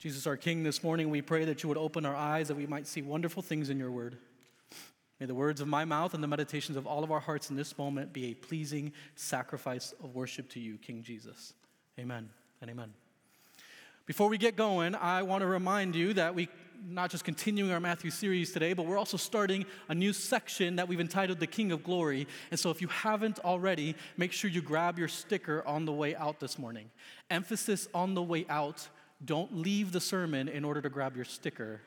Jesus, our King, this morning we pray that you would open our eyes that we might see wonderful things in your word. May the words of my mouth and the meditations of all of our hearts in this moment be a pleasing sacrifice of worship to you, King Jesus. Amen and amen. Before we get going, I want to remind you that we not just continuing our Matthew series today, but we're also starting a new section that we've entitled The King of Glory. And so if you haven't already, make sure you grab your sticker on the way out this morning. Emphasis on the way out don't leave the sermon in order to grab your sticker.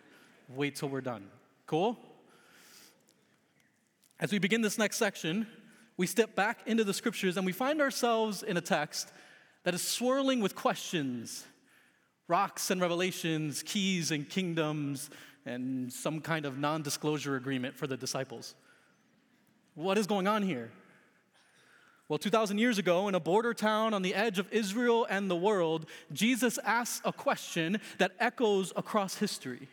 Wait till we're done. Cool? As we begin this next section, we step back into the scriptures and we find ourselves in a text that is swirling with questions rocks and revelations, keys and kingdoms, and some kind of non disclosure agreement for the disciples. What is going on here? Well, 2,000 years ago, in a border town on the edge of Israel and the world, Jesus asks a question that echoes across history.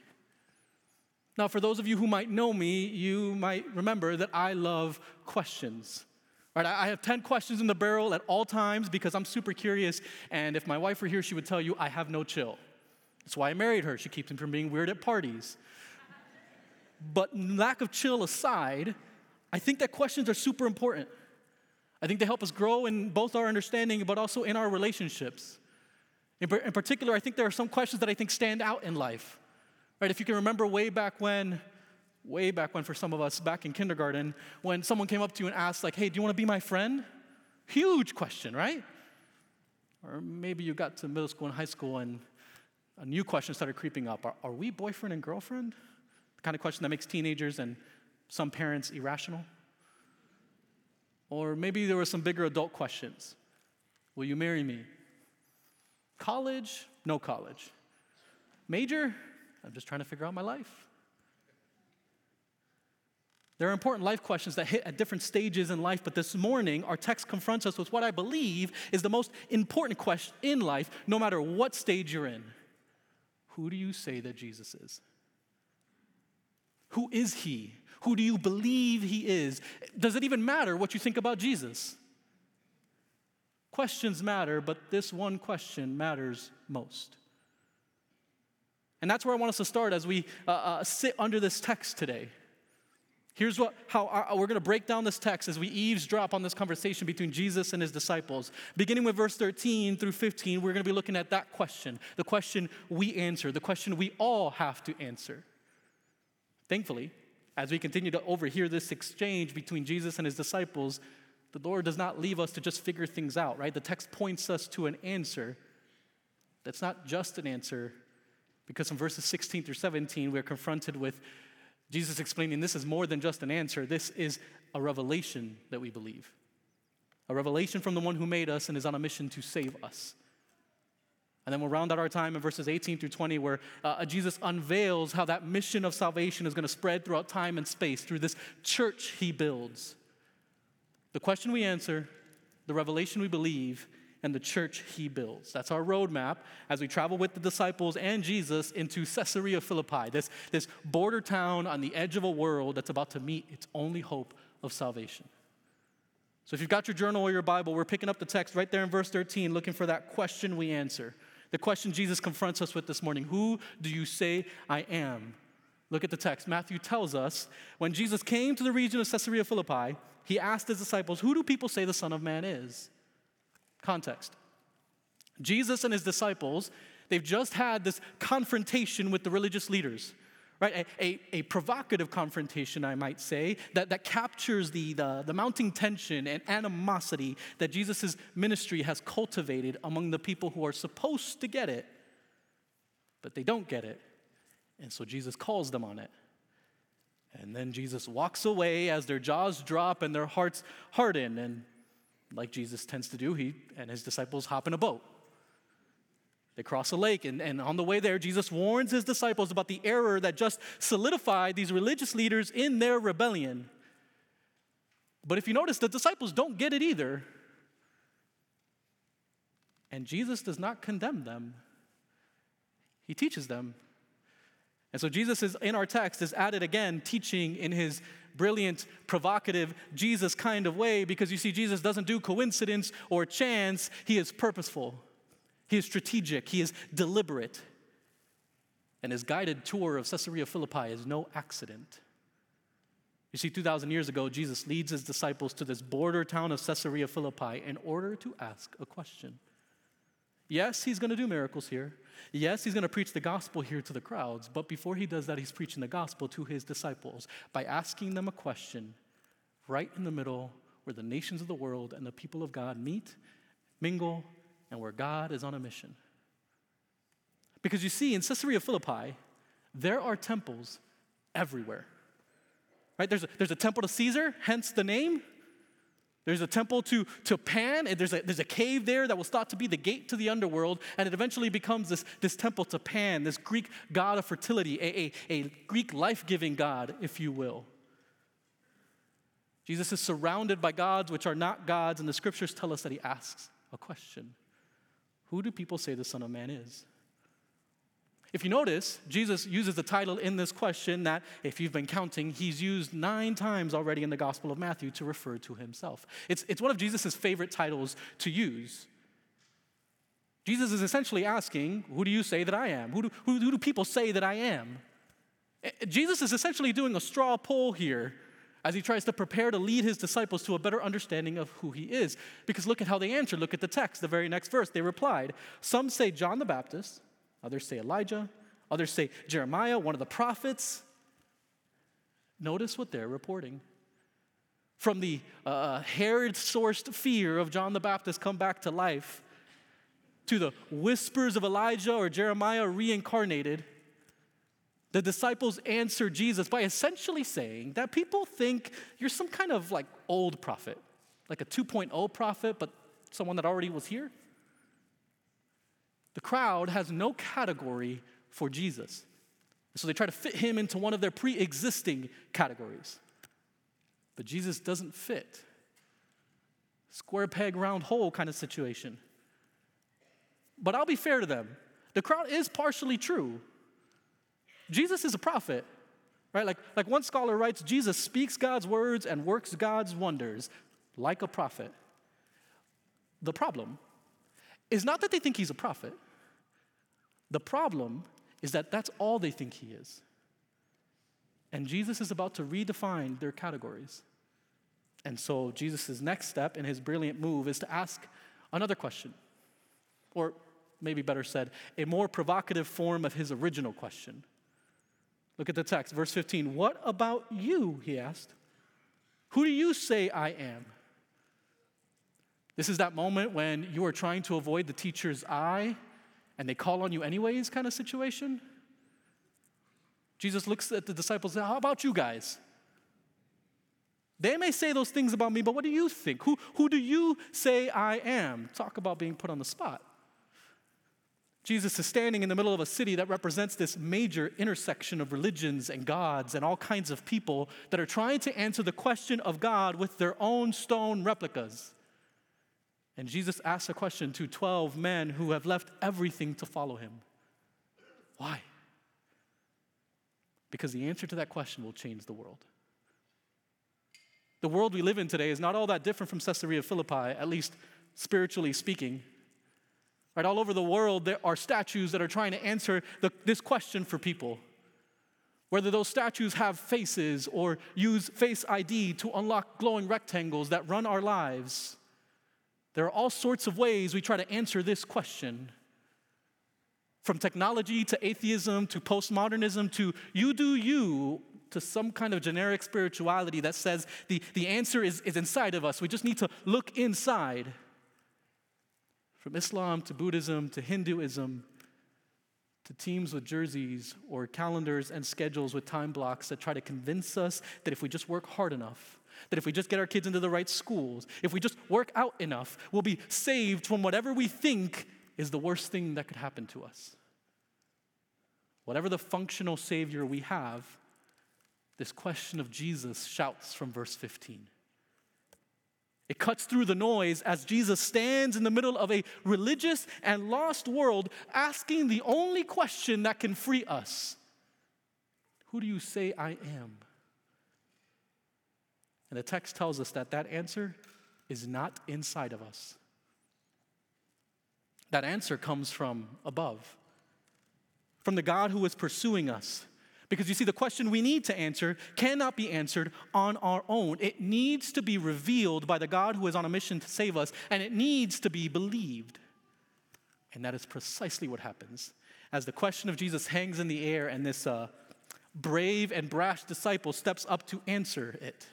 Now, for those of you who might know me, you might remember that I love questions. Right, I have 10 questions in the barrel at all times because I'm super curious, and if my wife were here, she would tell you I have no chill. That's why I married her. She keeps me from being weird at parties. But lack of chill aside, I think that questions are super important. I think they help us grow in both our understanding, but also in our relationships. In, in particular, I think there are some questions that I think stand out in life. Right? If you can remember way back when, way back when for some of us, back in kindergarten, when someone came up to you and asked, like, hey, do you want to be my friend? Huge question, right? Or maybe you got to middle school and high school and a new question started creeping up. Are, are we boyfriend and girlfriend? The kind of question that makes teenagers and some parents irrational. Or maybe there were some bigger adult questions Will you marry me? College? No college. Major? I'm just trying to figure out my life. There are important life questions that hit at different stages in life, but this morning our text confronts us with what I believe is the most important question in life, no matter what stage you're in. Who do you say that Jesus is? Who is he? Who do you believe he is? Does it even matter what you think about Jesus? Questions matter, but this one question matters most. And that's where I want us to start as we uh, uh, sit under this text today. Here's what, how our, we're going to break down this text as we eavesdrop on this conversation between Jesus and his disciples. Beginning with verse 13 through 15, we're going to be looking at that question, the question we answer, the question we all have to answer. Thankfully, as we continue to overhear this exchange between Jesus and his disciples, the Lord does not leave us to just figure things out, right? The text points us to an answer that's not just an answer, because in verses 16 through 17, we're confronted with Jesus explaining this is more than just an answer, this is a revelation that we believe. A revelation from the one who made us and is on a mission to save us. And then we'll round out our time in verses 18 through 20, where uh, Jesus unveils how that mission of salvation is going to spread throughout time and space through this church he builds. The question we answer, the revelation we believe, and the church he builds. That's our roadmap as we travel with the disciples and Jesus into Caesarea Philippi, this, this border town on the edge of a world that's about to meet its only hope of salvation. So if you've got your journal or your Bible, we're picking up the text right there in verse 13, looking for that question we answer. The question Jesus confronts us with this morning Who do you say I am? Look at the text. Matthew tells us when Jesus came to the region of Caesarea Philippi, he asked his disciples, Who do people say the Son of Man is? Context. Jesus and his disciples, they've just had this confrontation with the religious leaders right? A, a, a, provocative confrontation, I might say, that, that captures the, the, the mounting tension and animosity that Jesus' ministry has cultivated among the people who are supposed to get it, but they don't get it. And so Jesus calls them on it. And then Jesus walks away as their jaws drop and their hearts harden. And like Jesus tends to do, he and his disciples hop in a boat they cross a lake, and, and on the way there, Jesus warns his disciples about the error that just solidified these religious leaders in their rebellion. But if you notice, the disciples don't get it either. And Jesus does not condemn them, he teaches them. And so Jesus is in our text is added again teaching in his brilliant, provocative, Jesus kind of way because you see Jesus doesn't do coincidence or chance, he is purposeful. He is strategic, he is deliberate. And his guided tour of Caesarea Philippi is no accident. You see, 2,000 years ago, Jesus leads his disciples to this border town of Caesarea Philippi in order to ask a question. Yes, he's going to do miracles here. Yes, he's going to preach the gospel here to the crowds. But before he does that, he's preaching the gospel to his disciples by asking them a question right in the middle where the nations of the world and the people of God meet, mingle, and where God is on a mission. Because you see, in Caesarea Philippi, there are temples everywhere. Right? There's a, there's a temple to Caesar, hence the name. There's a temple to, to Pan, and there's a, there's a cave there that was thought to be the gate to the underworld, and it eventually becomes this, this temple to Pan, this Greek god of fertility, a, a, a Greek life giving god, if you will. Jesus is surrounded by gods which are not gods, and the scriptures tell us that he asks a question Who do people say the Son of Man is? If you notice, Jesus uses the title in this question that, if you've been counting, he's used nine times already in the Gospel of Matthew to refer to himself. It's, it's one of Jesus' favorite titles to use. Jesus is essentially asking, Who do you say that I am? Who do, who, who do people say that I am? Eh, Jesus is essentially doing a straw poll here as he tries to prepare to lead his disciples to a better understanding of who he is. Because look at how they answer. Look at the text, the very next verse. They replied, Some say John the Baptist. Others say Elijah. Others say Jeremiah, one of the prophets. Notice what they're reporting. From the uh, Herod sourced fear of John the Baptist come back to life to the whispers of Elijah or Jeremiah reincarnated, the disciples answer Jesus by essentially saying that people think you're some kind of like old prophet, like a 2.0 prophet, but someone that already was here. The crowd has no category for Jesus. So they try to fit him into one of their pre existing categories. But Jesus doesn't fit. Square peg, round hole kind of situation. But I'll be fair to them. The crowd is partially true. Jesus is a prophet, right? Like, like one scholar writes Jesus speaks God's words and works God's wonders like a prophet. The problem is not that they think he's a prophet. The problem is that that's all they think he is. And Jesus is about to redefine their categories. And so, Jesus' next step in his brilliant move is to ask another question, or maybe better said, a more provocative form of his original question. Look at the text, verse 15. What about you? He asked. Who do you say I am? This is that moment when you are trying to avoid the teacher's eye and they call on you anyways kind of situation. Jesus looks at the disciples and says, How about you guys? They may say those things about me, but what do you think? Who, who do you say I am? Talk about being put on the spot. Jesus is standing in the middle of a city that represents this major intersection of religions and gods and all kinds of people that are trying to answer the question of God with their own stone replicas. And Jesus asks a question to 12 men who have left everything to follow him. Why? Because the answer to that question will change the world. The world we live in today is not all that different from Caesarea Philippi, at least spiritually speaking. Right, all over the world, there are statues that are trying to answer the, this question for people. Whether those statues have faces or use Face ID to unlock glowing rectangles that run our lives. There are all sorts of ways we try to answer this question. From technology to atheism to postmodernism to you do you to some kind of generic spirituality that says the, the answer is, is inside of us. We just need to look inside. From Islam to Buddhism to Hinduism to teams with jerseys or calendars and schedules with time blocks that try to convince us that if we just work hard enough, that if we just get our kids into the right schools, if we just work out enough, we'll be saved from whatever we think is the worst thing that could happen to us. Whatever the functional Savior we have, this question of Jesus shouts from verse 15. It cuts through the noise as Jesus stands in the middle of a religious and lost world asking the only question that can free us Who do you say I am? And the text tells us that that answer is not inside of us. That answer comes from above. from the God who is pursuing us. Because you see, the question we need to answer cannot be answered on our own. It needs to be revealed by the God who is on a mission to save us, and it needs to be believed. And that is precisely what happens as the question of Jesus hangs in the air and this uh, brave and brash disciple steps up to answer it.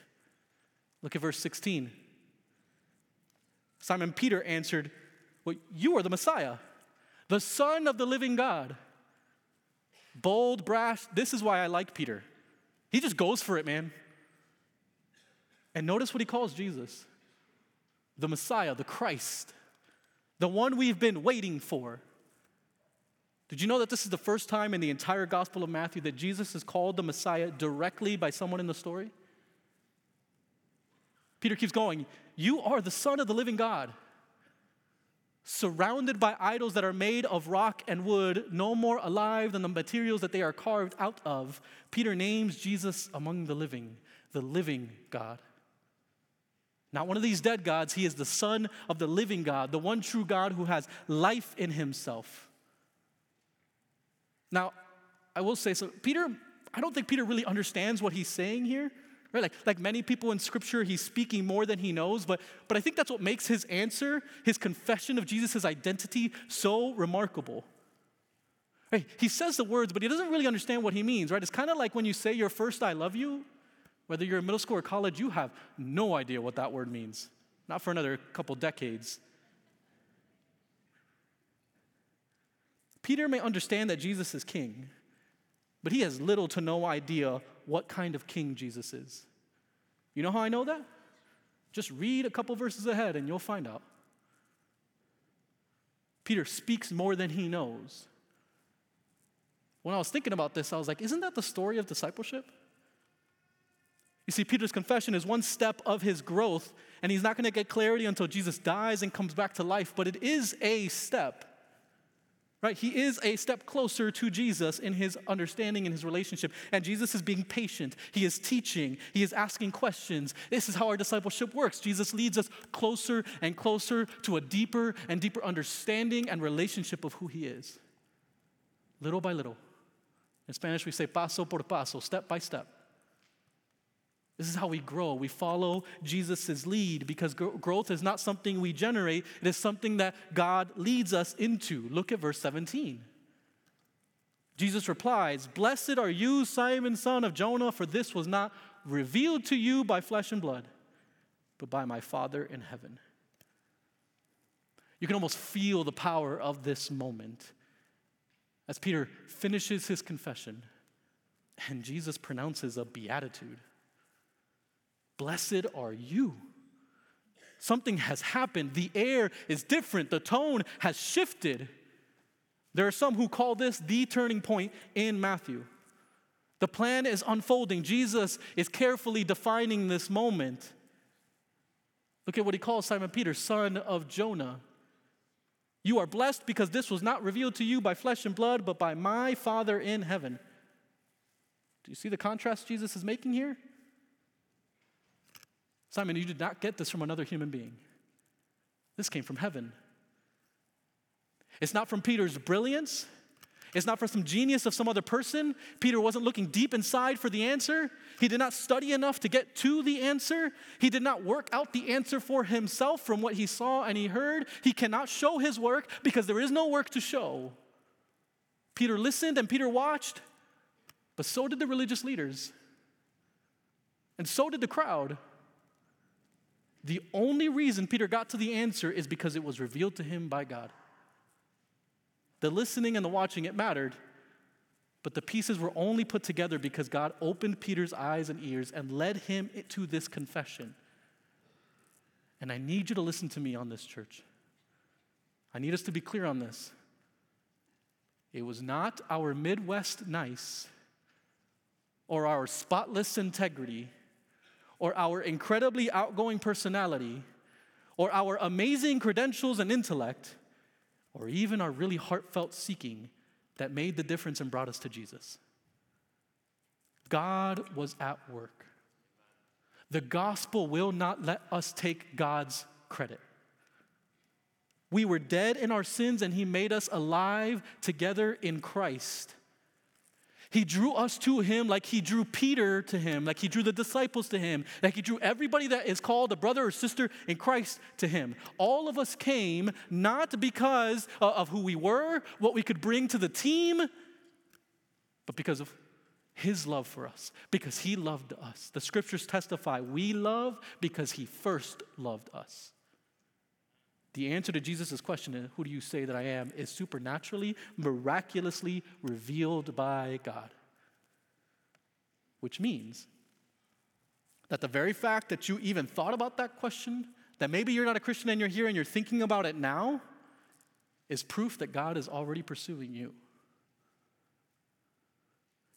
Look at verse 16. Simon Peter answered, Well, you are the Messiah, the Son of the living God. Bold, brash, this is why I like Peter. He just goes for it, man. And notice what he calls Jesus the Messiah, the Christ, the one we've been waiting for. Did you know that this is the first time in the entire Gospel of Matthew that Jesus is called the Messiah directly by someone in the story? Peter keeps going, You are the Son of the living God. Surrounded by idols that are made of rock and wood, no more alive than the materials that they are carved out of, Peter names Jesus among the living, the living God. Not one of these dead gods, he is the Son of the living God, the one true God who has life in himself. Now, I will say so, Peter, I don't think Peter really understands what he's saying here. Right? Like, like many people in scripture, he's speaking more than he knows, but, but I think that's what makes his answer, his confession of Jesus' identity, so remarkable. Right? He says the words, but he doesn't really understand what he means, right? It's kind of like when you say your first I love you, whether you're in middle school or college, you have no idea what that word means. Not for another couple decades. Peter may understand that Jesus is king, but he has little to no idea what kind of king Jesus is. You know how I know that? Just read a couple verses ahead and you'll find out. Peter speaks more than he knows. When I was thinking about this, I was like, isn't that the story of discipleship? You see, Peter's confession is one step of his growth, and he's not going to get clarity until Jesus dies and comes back to life, but it is a step. Right? He is a step closer to Jesus in his understanding and his relationship. And Jesus is being patient. He is teaching. He is asking questions. This is how our discipleship works. Jesus leads us closer and closer to a deeper and deeper understanding and relationship of who he is. Little by little. In Spanish, we say paso por paso, step by step. This is how we grow. We follow Jesus' lead because growth is not something we generate, it is something that God leads us into. Look at verse 17. Jesus replies, Blessed are you, Simon, son of Jonah, for this was not revealed to you by flesh and blood, but by my Father in heaven. You can almost feel the power of this moment as Peter finishes his confession and Jesus pronounces a beatitude. Blessed are you. Something has happened. The air is different. The tone has shifted. There are some who call this the turning point in Matthew. The plan is unfolding. Jesus is carefully defining this moment. Look at what he calls Simon Peter, son of Jonah. You are blessed because this was not revealed to you by flesh and blood, but by my Father in heaven. Do you see the contrast Jesus is making here? Simon, you did not get this from another human being. This came from heaven. It's not from Peter's brilliance. It's not from some genius of some other person. Peter wasn't looking deep inside for the answer. He did not study enough to get to the answer. He did not work out the answer for himself from what he saw and he heard. He cannot show his work because there is no work to show. Peter listened and Peter watched, but so did the religious leaders. And so did the crowd. The only reason Peter got to the answer is because it was revealed to him by God. The listening and the watching, it mattered, but the pieces were only put together because God opened Peter's eyes and ears and led him to this confession. And I need you to listen to me on this, church. I need us to be clear on this. It was not our Midwest nice or our spotless integrity or our incredibly outgoing personality, or our amazing credentials and intellect, or even our really heartfelt seeking that made the difference and brought us to Jesus. God was at work. The gospel will not let us take God's credit. We were dead in our sins, and He made us alive together in Christ. He drew us to him like he drew Peter to him, like he drew the disciples to him, like he drew everybody that is called a brother or sister in Christ to him. All of us came not because of who we were, what we could bring to the team, but because of his love for us, because he loved us. The scriptures testify we love because he first loved us. The answer to Jesus' question, uh, who do you say that I am, is supernaturally, miraculously revealed by God. Which means that the very fact that you even thought about that question, that maybe you're not a Christian and you're here and you're thinking about it now, is proof that God is already pursuing you.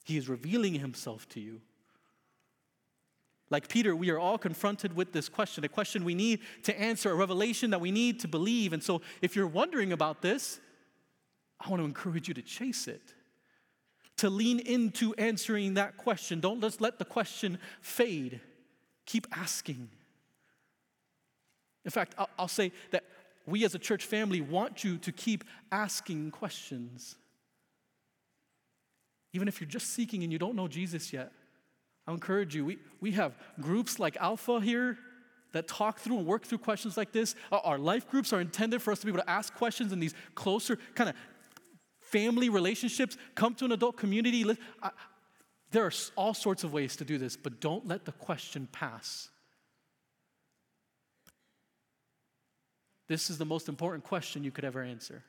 He is revealing himself to you. Like Peter, we are all confronted with this question, a question we need to answer, a revelation that we need to believe. And so, if you're wondering about this, I want to encourage you to chase it, to lean into answering that question. Don't just let the question fade. Keep asking. In fact, I'll, I'll say that we as a church family want you to keep asking questions. Even if you're just seeking and you don't know Jesus yet, I encourage you, we, we have groups like Alpha here that talk through and work through questions like this. Uh, our life groups are intended for us to be able to ask questions in these closer kind of family relationships. Come to an adult community. I, there are all sorts of ways to do this, but don't let the question pass. This is the most important question you could ever answer.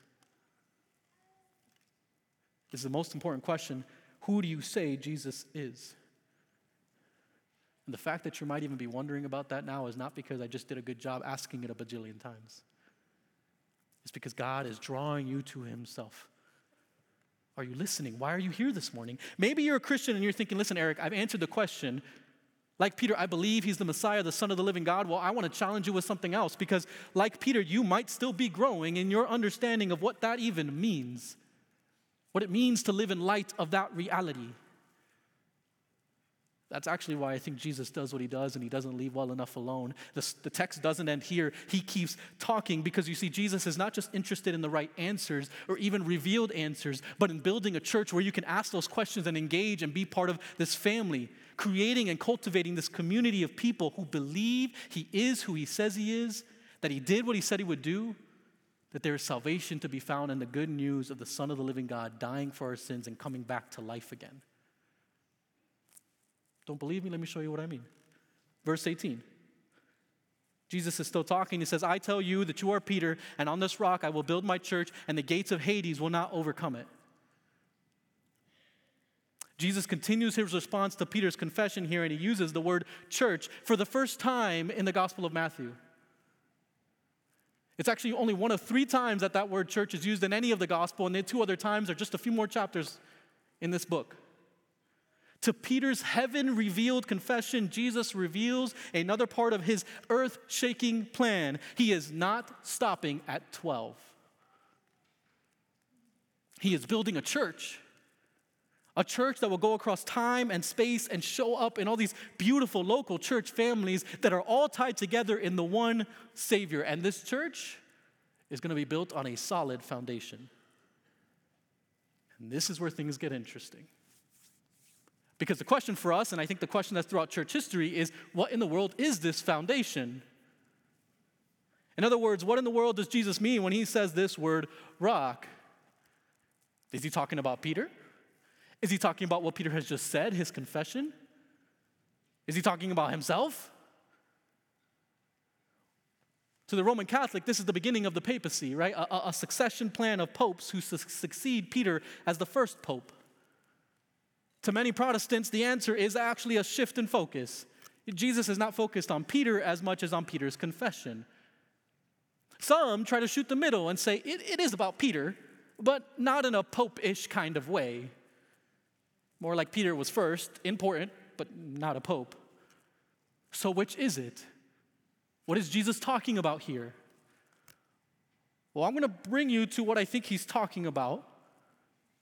This is the most important question. Who do you say Jesus is? And the fact that you might even be wondering about that now is not because I just did a good job asking it a bajillion times. It's because God is drawing you to Himself. Are you listening? Why are you here this morning? Maybe you're a Christian and you're thinking, listen, Eric, I've answered the question. Like Peter, I believe he's the Messiah, the Son of the living God. Well, I want to challenge you with something else because, like Peter, you might still be growing in your understanding of what that even means, what it means to live in light of that reality. That's actually why I think Jesus does what he does and he doesn't leave well enough alone. The, the, text doesn't end here. He keeps talking because you see, Jesus is not just interested in the right answers or even revealed answers, but in building a church where you can ask those questions and engage and be part of this family, creating and cultivating this community of people who believe he is who he says he is, that he did what he said he would do, that there is salvation to be found in the good news of the Son of the living God dying for our sins and coming back to life again. Don't believe me? Let me show you what I mean. Verse 18. Jesus is still talking. He says, I tell you that you are Peter, and on this rock I will build my church, and the gates of Hades will not overcome it. Jesus continues his response to Peter's confession here, and he uses the word church for the first time in the Gospel of Matthew. It's actually only one of three times that that word church is used in any of the Gospel, and the two other times are just a few more chapters in this book. To Peter's heaven revealed confession, Jesus reveals another part of his earth shaking plan. He is not stopping at 12. He is building a church, a church that will go across time and space and show up in all these beautiful local church families that are all tied together in the one Savior. And this church is going to be built on a solid foundation. And this is where things get interesting. Because the question for us, and I think the question that's throughout church history, is what in the world is this foundation? In other words, what in the world does Jesus mean when he says this word rock? Is he talking about Peter? Is he talking about what Peter has just said, his confession? Is he talking about himself? To the Roman Catholic, this is the beginning of the papacy, right? A, a succession plan of popes who su- succeed Peter as the first pope. To many Protestants, the answer is actually a shift in focus. Jesus is not focused on Peter as much as on Peter's confession. Some try to shoot the middle and say it, it is about Peter, but not in a pope ish kind of way. More like Peter was first, important, but not a pope. So, which is it? What is Jesus talking about here? Well, I'm going to bring you to what I think he's talking about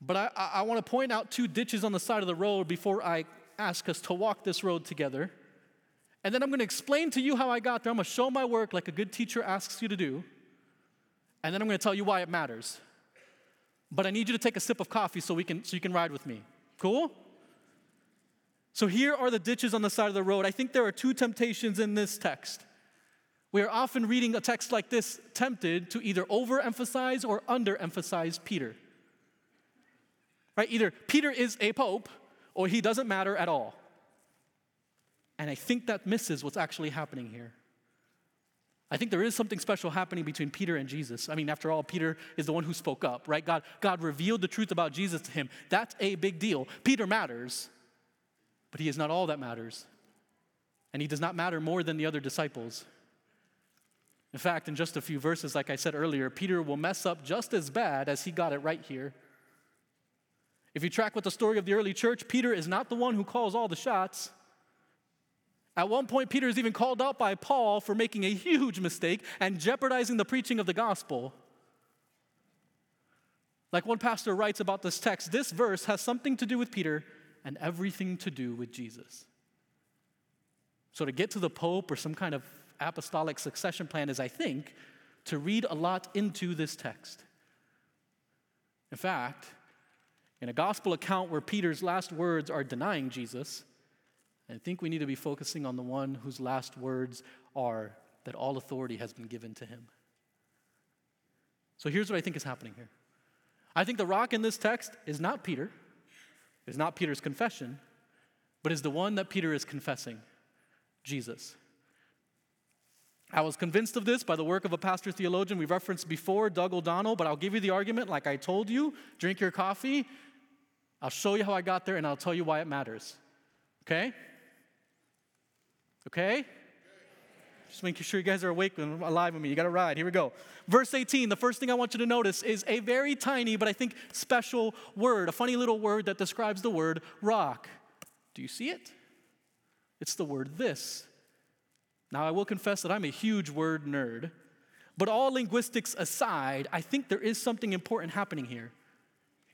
but I, I want to point out two ditches on the side of the road before I ask us to walk this road together. And then I'm going to explain to you how I got there. I'm going to show my work like a good teacher asks you to do. And then I'm going to tell you why it matters. But I need you to take a sip of coffee so, we can, so you can ride with me. Cool? So here are the ditches on the side of the road. I think there are two temptations in this text. We are often reading a text like this tempted to either overemphasize or underemphasize Peter. Right? Either Peter is a pope or he doesn't matter at all. And I think that misses what's actually happening here. I think there is something special happening between Peter and Jesus. I mean, after all, Peter is the one who spoke up, right? God, God revealed the truth about Jesus to him. That's a big deal. Peter matters, but he is not all that matters. And he does not matter more than the other disciples. In fact, in just a few verses, like I said earlier, Peter will mess up just as bad as he got it right here. If you track with the story of the early church, Peter is not the one who calls all the shots. At one point, Peter is even called out by Paul for making a huge mistake and jeopardizing the preaching of the gospel. Like one pastor writes about this text, this verse has something to do with Peter and everything to do with Jesus. So, to get to the Pope or some kind of apostolic succession plan is, I think, to read a lot into this text. In fact, in a gospel account where Peter's last words are denying Jesus, I think we need to be focusing on the one whose last words are that all authority has been given to him. So here's what I think is happening here. I think the rock in this text is not Peter, is not Peter's confession, but is the one that Peter is confessing Jesus. I was convinced of this by the work of a pastor theologian we referenced before, Doug O'Donnell, but I'll give you the argument like I told you. Drink your coffee. I'll show you how I got there and I'll tell you why it matters. Okay? Okay? Just making sure you guys are awake and alive with me. You got to ride. Here we go. Verse 18, the first thing I want you to notice is a very tiny, but I think special word, a funny little word that describes the word rock. Do you see it? It's the word this. Now, I will confess that I'm a huge word nerd, but all linguistics aside, I think there is something important happening here.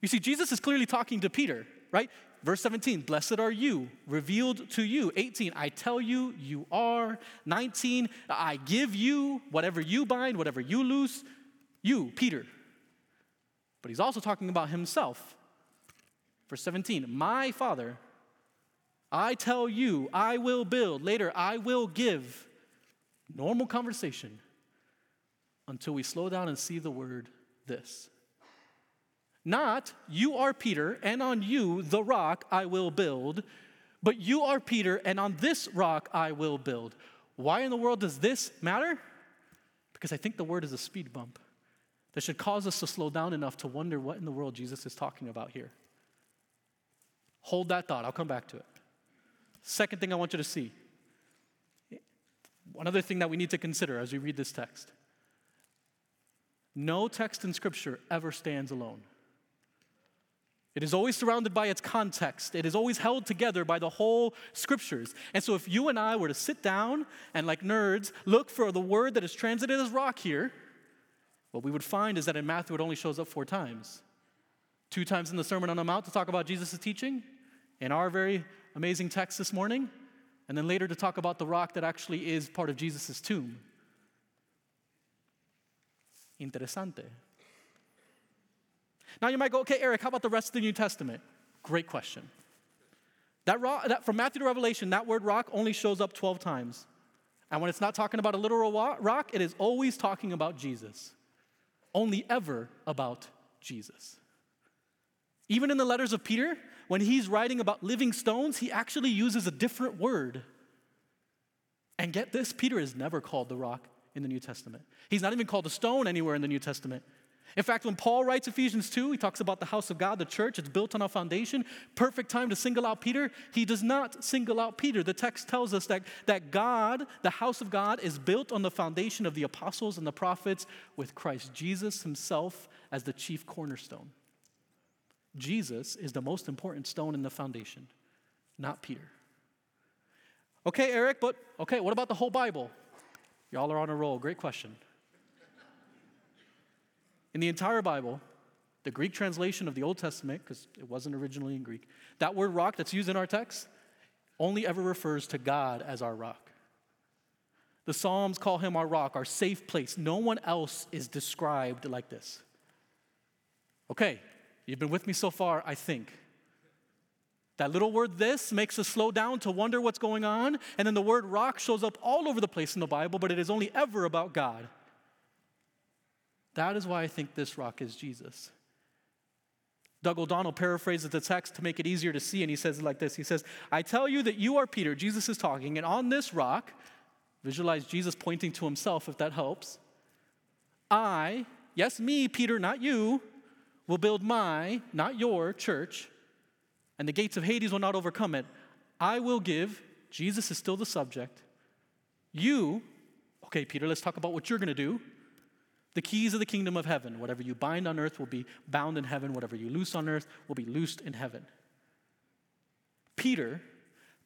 You see, Jesus is clearly talking to Peter, right? Verse 17, blessed are you, revealed to you. 18, I tell you, you are. 19, I give you whatever you bind, whatever you loose, you, Peter. But he's also talking about himself. Verse 17, my Father, I tell you, I will build. Later, I will give. Normal conversation until we slow down and see the word this. Not, you are Peter, and on you, the rock, I will build, but you are Peter, and on this rock I will build. Why in the world does this matter? Because I think the word is a speed bump that should cause us to slow down enough to wonder what in the world Jesus is talking about here. Hold that thought, I'll come back to it. Second thing I want you to see one other thing that we need to consider as we read this text no text in Scripture ever stands alone. It is always surrounded by its context. It is always held together by the whole scriptures. And so, if you and I were to sit down and, like nerds, look for the word that is translated as rock here, what we would find is that in Matthew it only shows up four times. Two times in the Sermon on the Mount to talk about Jesus' teaching, in our very amazing text this morning, and then later to talk about the rock that actually is part of Jesus' tomb. Interesante. Now you might go, okay, Eric, how about the rest of the New Testament? Great question. That, rock, that from Matthew to Revelation, that word rock only shows up 12 times. And when it's not talking about a literal rock, it is always talking about Jesus. Only ever about Jesus. Even in the letters of Peter, when he's writing about living stones, he actually uses a different word. And get this Peter is never called the rock in the New Testament. He's not even called a stone anywhere in the New Testament. In fact, when Paul writes Ephesians 2, he talks about the house of God, the church, it's built on a foundation. Perfect time to single out Peter. He does not single out Peter. The text tells us that, that God, the house of God, is built on the foundation of the apostles and the prophets with Christ Jesus himself as the chief cornerstone. Jesus is the most important stone in the foundation, not Peter. Okay, Eric, but okay, what about the whole Bible? Y'all are on a roll. Great question. In the entire Bible, the Greek translation of the Old Testament, because it wasn't originally in Greek, that word rock that's used in our text only ever refers to God as our rock. The Psalms call him our rock, our safe place. No one else is described like this. Okay, you've been with me so far, I think. That little word this makes us slow down to wonder what's going on. And then the word rock shows up all over the place in the Bible, but it is only ever about God. That is why I think this rock is Jesus. Doug O'Donnell paraphrases the text to make it easier to see, and he says it like this He says, I tell you that you are Peter, Jesus is talking, and on this rock, visualize Jesus pointing to himself if that helps. I, yes, me, Peter, not you, will build my, not your, church, and the gates of Hades will not overcome it. I will give, Jesus is still the subject. You, okay, Peter, let's talk about what you're going to do. The keys of the kingdom of heaven. Whatever you bind on earth will be bound in heaven. Whatever you loose on earth will be loosed in heaven. Peter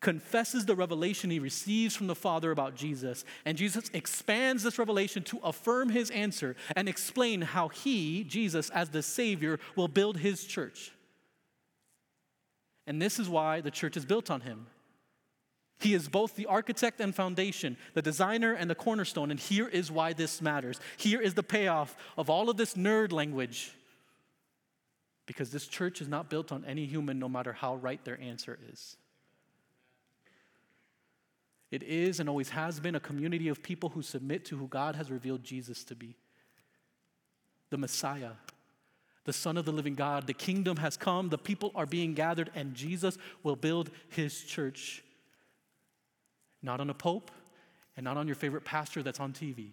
confesses the revelation he receives from the Father about Jesus, and Jesus expands this revelation to affirm his answer and explain how he, Jesus, as the Savior, will build his church. And this is why the church is built on him. He is both the architect and foundation, the designer and the cornerstone. And here is why this matters. Here is the payoff of all of this nerd language. Because this church is not built on any human, no matter how right their answer is. It is and always has been a community of people who submit to who God has revealed Jesus to be the Messiah, the Son of the living God. The kingdom has come, the people are being gathered, and Jesus will build his church. Not on a pope and not on your favorite pastor that's on TV.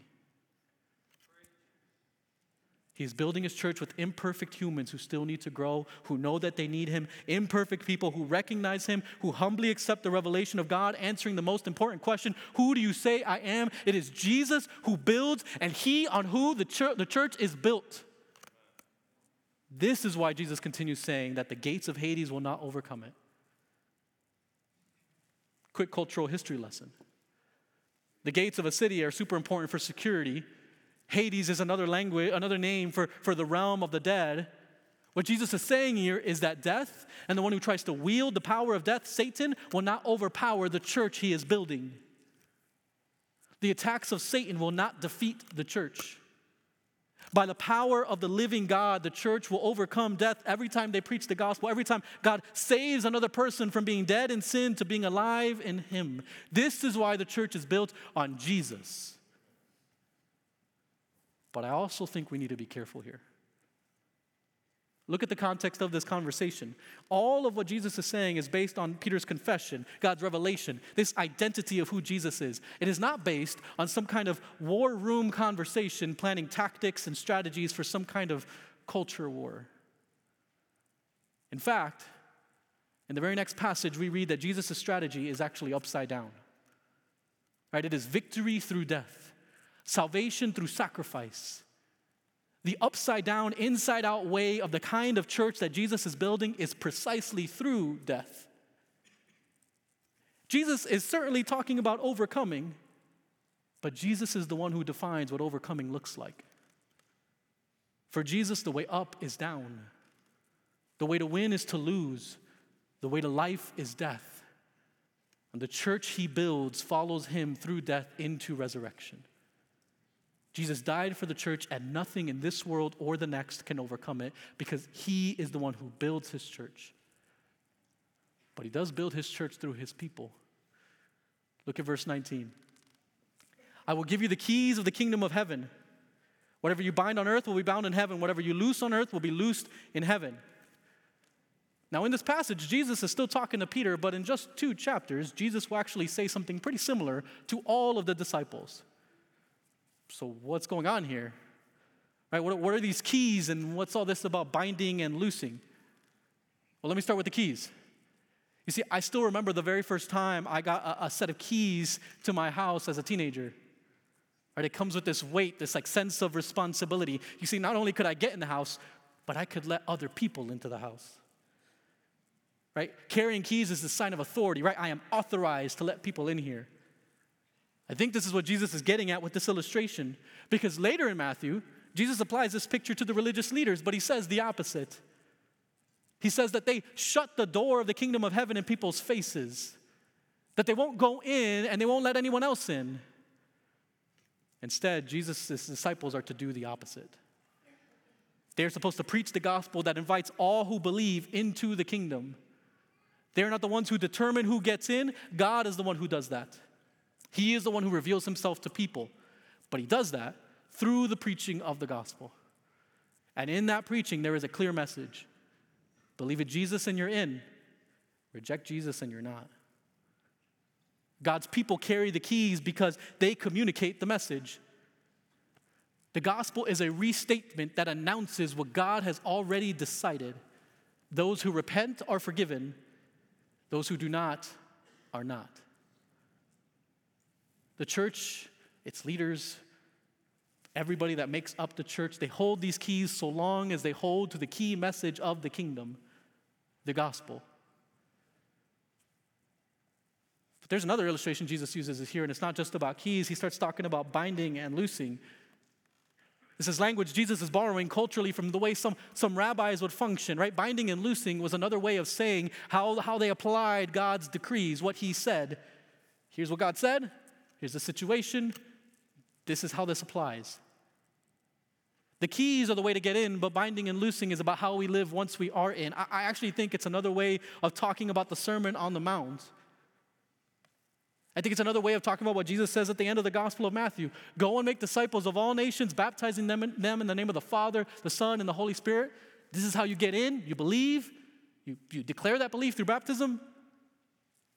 He's building his church with imperfect humans who still need to grow, who know that they need him, imperfect people who recognize him, who humbly accept the revelation of God, answering the most important question Who do you say I am? It is Jesus who builds, and he on who the church, the church is built. This is why Jesus continues saying that the gates of Hades will not overcome it. Quick cultural history lesson. The gates of a city are super important for security Hades is another language, another name for, for the realm of the dead. What Jesus is saying here is that death and the one who tries to wield the power of death, Satan, will not overpower the church he is building. The attacks of Satan will not defeat the church. By the power of the living God, the church will overcome death every time they preach the gospel, every time God saves another person from being dead in sin to being alive in Him. This is why the church is built on Jesus. But I also think we need to be careful here. Look at the context of this conversation. All of what Jesus is saying is based on Peter's confession, God's revelation, this identity of who Jesus is. It is not based on some kind of war room conversation planning tactics and strategies for some kind of culture war. In fact, in the very next passage, we read that Jesus' strategy is actually upside down. Right? It is victory through death salvation through sacrifice. The upside down, inside out way of the kind of church that Jesus is building is precisely through death. Jesus is certainly talking about overcoming, but Jesus is the one who defines what overcoming looks like. For Jesus, the way up is down, the way to win is to lose, the way to life is death. And the church he builds follows him through death into resurrection. Jesus died for the church, and nothing in this world or the next can overcome it because he is the one who builds his church. But he does build his church through his people. Look at verse 19. I will give you the keys of the kingdom of heaven. Whatever you bind on earth will be bound in heaven. Whatever you loose on earth will be loosed in heaven. Now, in this passage, Jesus is still talking to Peter, but in just two chapters, Jesus will actually say something pretty similar to all of the disciples so what's going on here? Right? What, what are these keys and what's all this about binding and loosing? Well, let me start with the keys. You see, I still remember the very first time I got a, a set of keys to my house as a teenager. Right? It comes with this weight, this like sense of responsibility. You see, not only could I get in the house, but I could let other people into the house. Right? Carrying keys is a sign of authority, right? I am authorized to let people in here. I think this is what Jesus is getting at with this illustration because later in Matthew, Jesus applies this picture to the religious leaders, but he says the opposite. He says that they shut the door of the kingdom of heaven in people's faces, that they won't go in and they won't let anyone else in. Instead, Jesus' disciples are to do the opposite. They're supposed to preach the gospel that invites all who believe into the kingdom. They're not the ones who determine who gets in. God is the one who does that. He is the one who reveals himself to people. But he does that through the preaching of the gospel. And in that preaching, there is a clear message believe in Jesus and you're in, reject Jesus and you're not. God's people carry the keys because they communicate the message. The gospel is a restatement that announces what God has already decided. Those who repent are forgiven, those who do not are not. The church, its leaders, everybody that makes up the church, they hold these keys so long as they hold to the key message of the kingdom, the gospel. But there's another illustration Jesus uses here, and it's not just about keys. He starts talking about binding and loosing. This is language Jesus is borrowing culturally from the way some, some rabbis would function, right? Binding and loosing was another way of saying how, how they applied God's decrees, what He said. Here's what God said, Here's the situation. This is how this applies. The keys are the way to get in, but binding and loosing is about how we live once we are in. I, I actually think it's another way of talking about the Sermon on the Mount. I think it's another way of talking about what Jesus says at the end of the Gospel of Matthew Go and make disciples of all nations, baptizing them in, them in the name of the Father, the Son, and the Holy Spirit. This is how you get in. You believe, you, you declare that belief through baptism,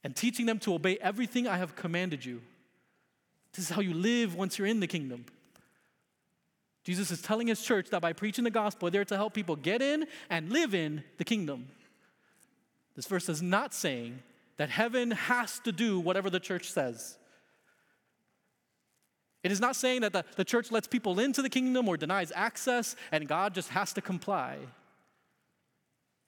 and teaching them to obey everything I have commanded you. This is how you live once you're in the kingdom. Jesus is telling his church that by preaching the gospel, they're to help people get in and live in the kingdom. This verse is not saying that heaven has to do whatever the church says. It is not saying that the, the church lets people into the kingdom or denies access and God just has to comply.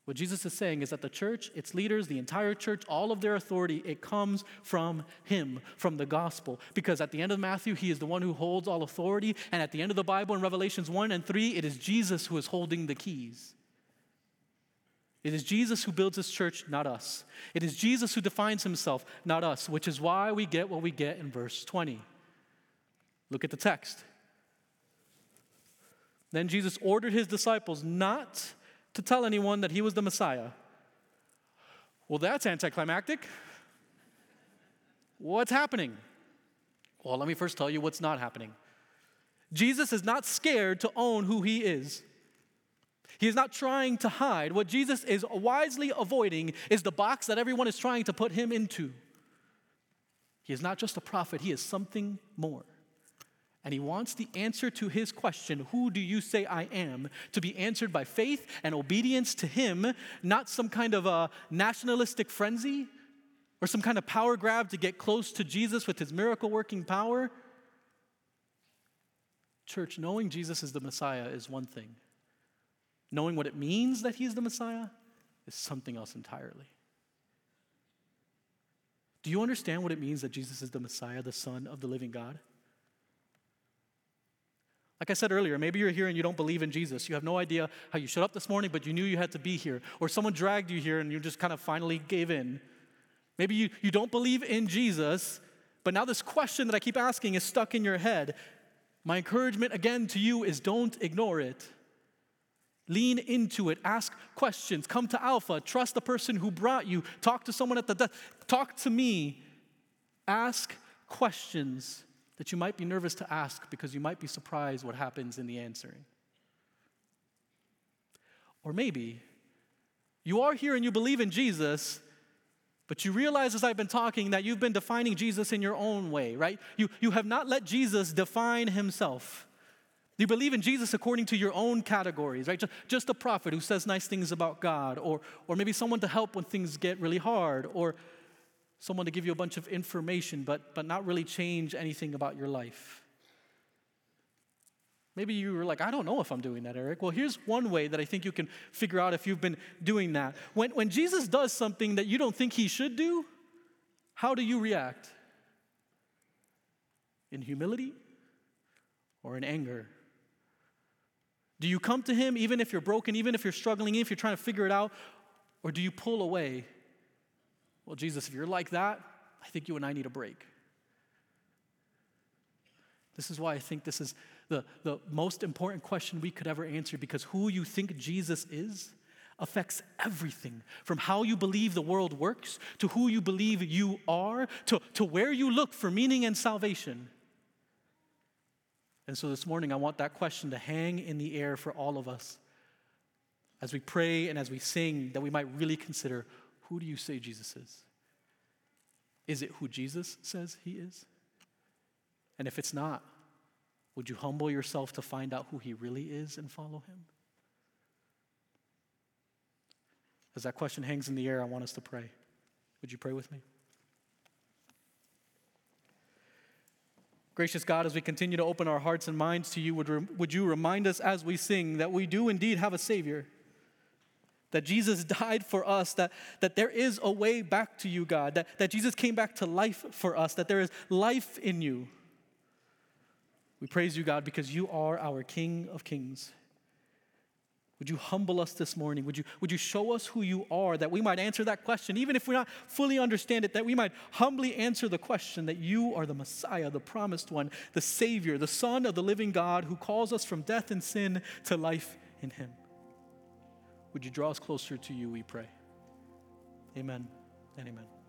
What Jesus is saying is that the church, its leaders, the entire church, all of their authority, it comes from Him, from the gospel. Because at the end of Matthew, He is the one who holds all authority. And at the end of the Bible in Revelations 1 and 3, it is Jesus who is holding the keys. It is Jesus who builds His church, not us. It is Jesus who defines Himself, not us, which is why we get what we get in verse 20. Look at the text. Then Jesus ordered His disciples not to tell anyone that he was the Messiah. Well, that's anticlimactic. What's happening? Well, let me first tell you what's not happening. Jesus is not scared to own who he is. He is not trying to hide. What Jesus is wisely avoiding is the box that everyone is trying to put him into. He is not just a prophet, he is something more. And he wants the answer to his question, Who do you say I am? to be answered by faith and obedience to him, not some kind of a nationalistic frenzy or some kind of power grab to get close to Jesus with his miracle working power. Church, knowing Jesus is the Messiah is one thing, knowing what it means that he's the Messiah is something else entirely. Do you understand what it means that Jesus is the Messiah, the Son of the living God? Like I said earlier, maybe you're here and you don't believe in Jesus. You have no idea how you showed up this morning, but you knew you had to be here. Or someone dragged you here and you just kind of finally gave in. Maybe you, you don't believe in Jesus, but now this question that I keep asking is stuck in your head. My encouragement again to you is don't ignore it. Lean into it, ask questions, come to Alpha, trust the person who brought you, talk to someone at the desk, talk to me, ask questions that you might be nervous to ask because you might be surprised what happens in the answering. Or maybe you are here and you believe in Jesus, but you realize as I've been talking that you've been defining Jesus in your own way, right? You, you have not let Jesus define himself. You believe in Jesus according to your own categories, right? Just, just a prophet who says nice things about God, or, or maybe someone to help when things get really hard, or someone to give you a bunch of information, but, but not really change anything about your life. Maybe you were like, I don't know if I'm doing that, Eric. Well, here's one way that I think you can figure out if you've been doing that. When, when Jesus does something that you don't think he should do, how do you react? In humility or in anger? Do you come to him even if you're broken, even if you're struggling, even if you're trying to figure it out? Or do you pull away well, Jesus, if you're like that, I think you and I need a break. This is why I think this is the, the most important question we could ever answer because who you think Jesus is, affects everything from how you believe the world works to who you believe you are to, to where you look for meaning and salvation. And so this morning, I want that question to hang in the air for all of us as we pray and as we sing, that we might really consider who do you say Jesus is? Is it who Jesus says he is? And if it's not, would you humble yourself to find out who he really is and follow him? As that question hangs in the air, I want us to pray. Would you pray with me? Gracious God, as we continue to open our hearts and minds to you, would, re- would you remind us as we sing that we do indeed have a Savior, that Jesus died for us, that, that there is a way back to you, God, that, that Jesus came back to life for us, that there is life in you. We praise you, God, because you are our King of Kings. Would you humble us this morning? Would you, would you show us who you are that we might answer that question, even if we not fully understand it, that we might humbly answer the question that you are the Messiah, the promised one, the Savior, the Son of the living God who calls us from death and sin to life in Him? Would you draw us closer to you, we pray? Amen and amen.